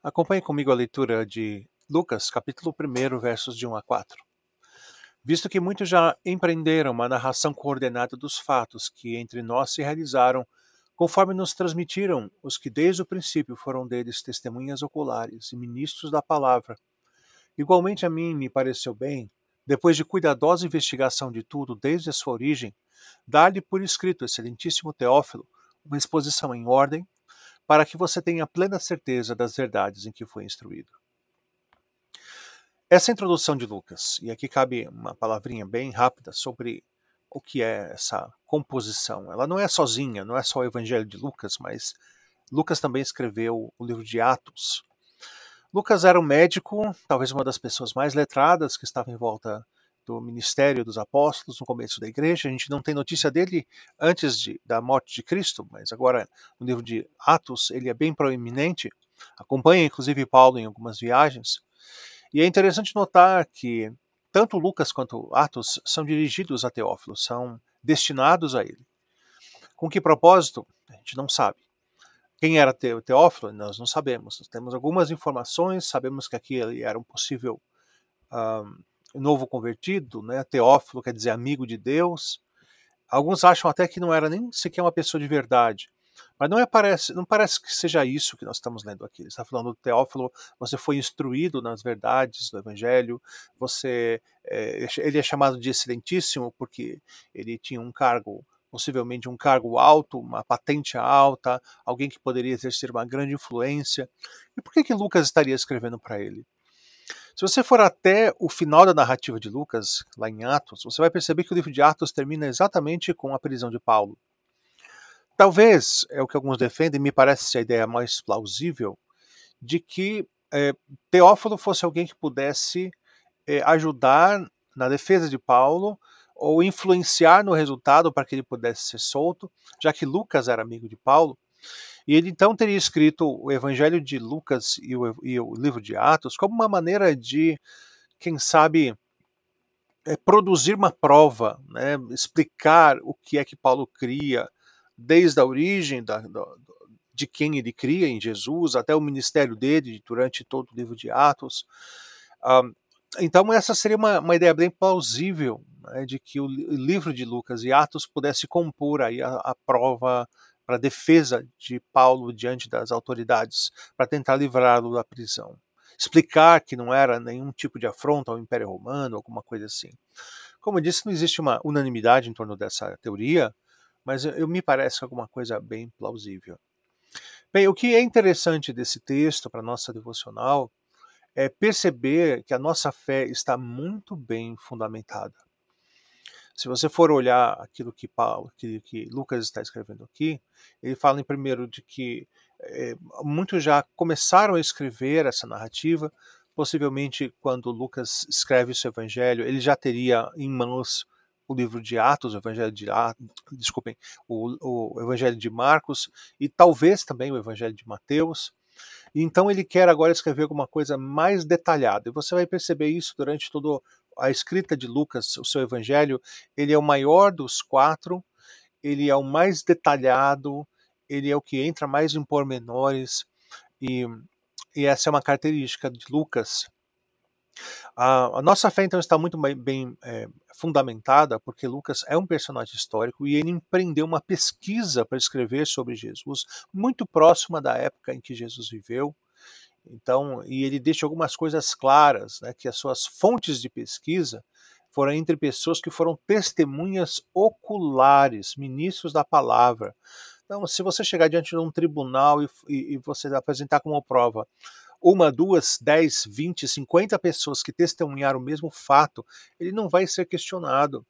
Acompanhe comigo a leitura de Lucas, capítulo 1, versos de 1 a 4. Visto que muitos já empreenderam uma narração coordenada dos fatos que entre nós se realizaram, conforme nos transmitiram os que desde o princípio foram deles testemunhas oculares e ministros da palavra. Igualmente a mim me pareceu bem, depois de cuidadosa investigação de tudo desde a sua origem, dar-lhe por escrito, excelentíssimo Teófilo, uma exposição em ordem, para que você tenha plena certeza das verdades em que foi instruído. Essa introdução de Lucas, e aqui cabe uma palavrinha bem rápida sobre o que é essa composição. Ela não é sozinha, não é só o Evangelho de Lucas, mas Lucas também escreveu o livro de Atos. Lucas era um médico, talvez uma das pessoas mais letradas que estava em volta do ministério dos apóstolos no começo da igreja. A gente não tem notícia dele antes de, da morte de Cristo, mas agora no livro de Atos ele é bem proeminente. Acompanha inclusive Paulo em algumas viagens. E é interessante notar que tanto Lucas quanto Atos são dirigidos a Teófilo, são destinados a ele. Com que propósito? A gente não sabe. Quem era Teófilo? Nós não sabemos. Nós temos algumas informações, sabemos que aqui ele era um possível um, novo convertido, né? Teófilo quer dizer amigo de Deus. Alguns acham até que não era nem sequer uma pessoa de verdade. Mas não, é, parece, não parece que seja isso que nós estamos lendo aqui. Ele está falando do Teófilo, você foi instruído nas verdades do Evangelho, você, é, ele é chamado de excelentíssimo porque ele tinha um cargo, possivelmente um cargo alto, uma patente alta, alguém que poderia exercer uma grande influência. E por que, que Lucas estaria escrevendo para ele? Se você for até o final da narrativa de Lucas, lá em Atos, você vai perceber que o livro de Atos termina exatamente com a prisão de Paulo. Talvez, é o que alguns defendem, me parece a ideia mais plausível, de que é, Teófilo fosse alguém que pudesse é, ajudar na defesa de Paulo ou influenciar no resultado para que ele pudesse ser solto, já que Lucas era amigo de Paulo. E ele então teria escrito o Evangelho de Lucas e o, e o livro de Atos como uma maneira de, quem sabe, é, produzir uma prova, né, explicar o que é que Paulo cria, desde a origem da, da, de quem ele cria em Jesus até o ministério dele durante todo o livro de Atos. Um, então, essa seria uma, uma ideia bem plausível né, de que o livro de Lucas e Atos pudesse compor aí a, a prova para a defesa de Paulo diante das autoridades, para tentar livrá-lo da prisão. Explicar que não era nenhum tipo de afronta ao Império Romano, alguma coisa assim. Como eu disse, não existe uma unanimidade em torno dessa teoria, mas eu, eu me parece alguma coisa bem plausível. Bem, o que é interessante desse texto para nossa devocional é perceber que a nossa fé está muito bem fundamentada. Se você for olhar aquilo que Paulo, que, que Lucas está escrevendo aqui, ele fala em primeiro de que é, muitos já começaram a escrever essa narrativa. Possivelmente, quando Lucas escreve o seu evangelho, ele já teria em mãos o livro de Atos, o Evangelho de Atos, desculpem, o, o Evangelho de Marcos e talvez também o Evangelho de Mateus. Então ele quer agora escrever alguma coisa mais detalhada. E você vai perceber isso durante toda a escrita de Lucas, o seu evangelho, ele é o maior dos quatro, ele é o mais detalhado, ele é o que entra mais em pormenores, e, e essa é uma característica de Lucas. A, a nossa fé, então, está muito bem, bem é, fundamentada, porque Lucas é um personagem histórico e ele empreendeu uma pesquisa para escrever sobre Jesus, muito próxima da época em que Jesus viveu. Então, e ele deixa algumas coisas claras, né, que as suas fontes de pesquisa foram entre pessoas que foram testemunhas oculares, ministros da palavra. Então, se você chegar diante de um tribunal e, e, e você apresentar como prova uma, duas, dez, vinte, cinquenta pessoas que testemunharam o mesmo fato, ele não vai ser questionado.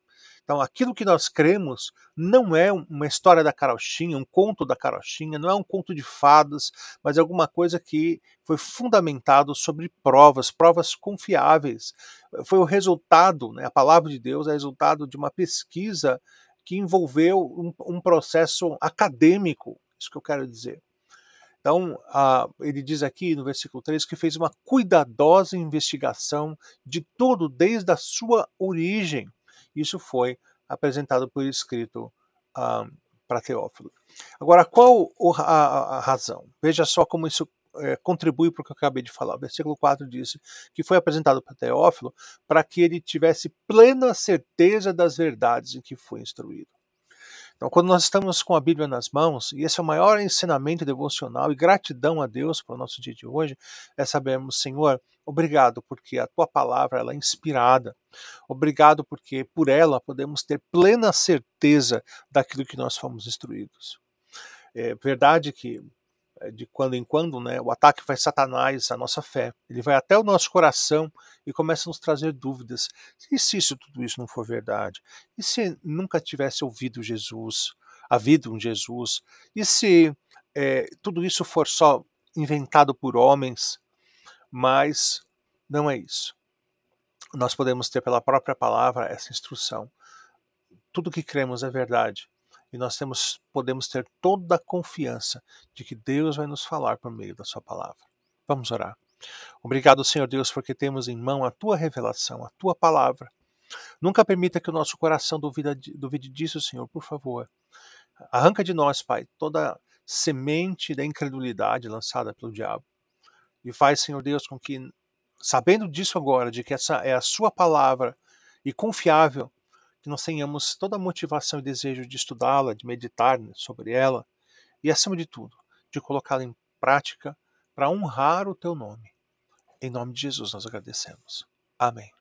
Então, aquilo que nós cremos não é uma história da carochinha, um conto da carochinha, não é um conto de fadas, mas é alguma coisa que foi fundamentado sobre provas, provas confiáveis. Foi o resultado, né, a palavra de Deus é resultado de uma pesquisa que envolveu um, um processo acadêmico, isso que eu quero dizer. Então, a, ele diz aqui no versículo 3 que fez uma cuidadosa investigação de todo desde a sua origem isso foi apresentado por escrito um, para Teófilo. Agora, qual a, razão? Veja só como isso é, contribui para o que eu acabei de falar. O versículo 4 diz que foi apresentado para Teófilo para que ele tivesse plena certeza das verdades em que foi instruído. Então, quando nós estamos com a Bíblia nas mãos, e esse é o maior ensinamento devocional e gratidão a Deus para o nosso dia de hoje, é sabermos, Senhor, obrigado porque a tua palavra ela é inspirada. Obrigado porque por ela podemos ter plena certeza daquilo que nós fomos instruídos. É verdade que de quando em quando, né, o ataque vai Satanás à nossa fé. Ele vai até o nosso coração e começa a nos trazer dúvidas. E se isso tudo isso não for verdade? E se nunca tivesse ouvido Jesus, havido um Jesus? E se é, tudo isso for só inventado por homens? Mas não é isso. Nós podemos ter pela própria palavra essa instrução. Tudo que cremos é verdade e nós temos, podemos ter toda a confiança de que Deus vai nos falar por meio da Sua palavra. Vamos orar. Obrigado, Senhor Deus, porque temos em mão a Tua revelação, a Tua palavra. Nunca permita que o nosso coração duvide, duvide disso, Senhor, por favor. Arranca de nós, Pai, toda semente da incredulidade lançada pelo diabo. E faz, Senhor Deus, com que, sabendo disso agora, de que essa é a Sua palavra e confiável, que nós tenhamos toda a motivação e desejo de estudá-la, de meditar sobre ela e, acima de tudo, de colocá-la em prática para honrar o teu nome. Em nome de Jesus nós agradecemos. Amém.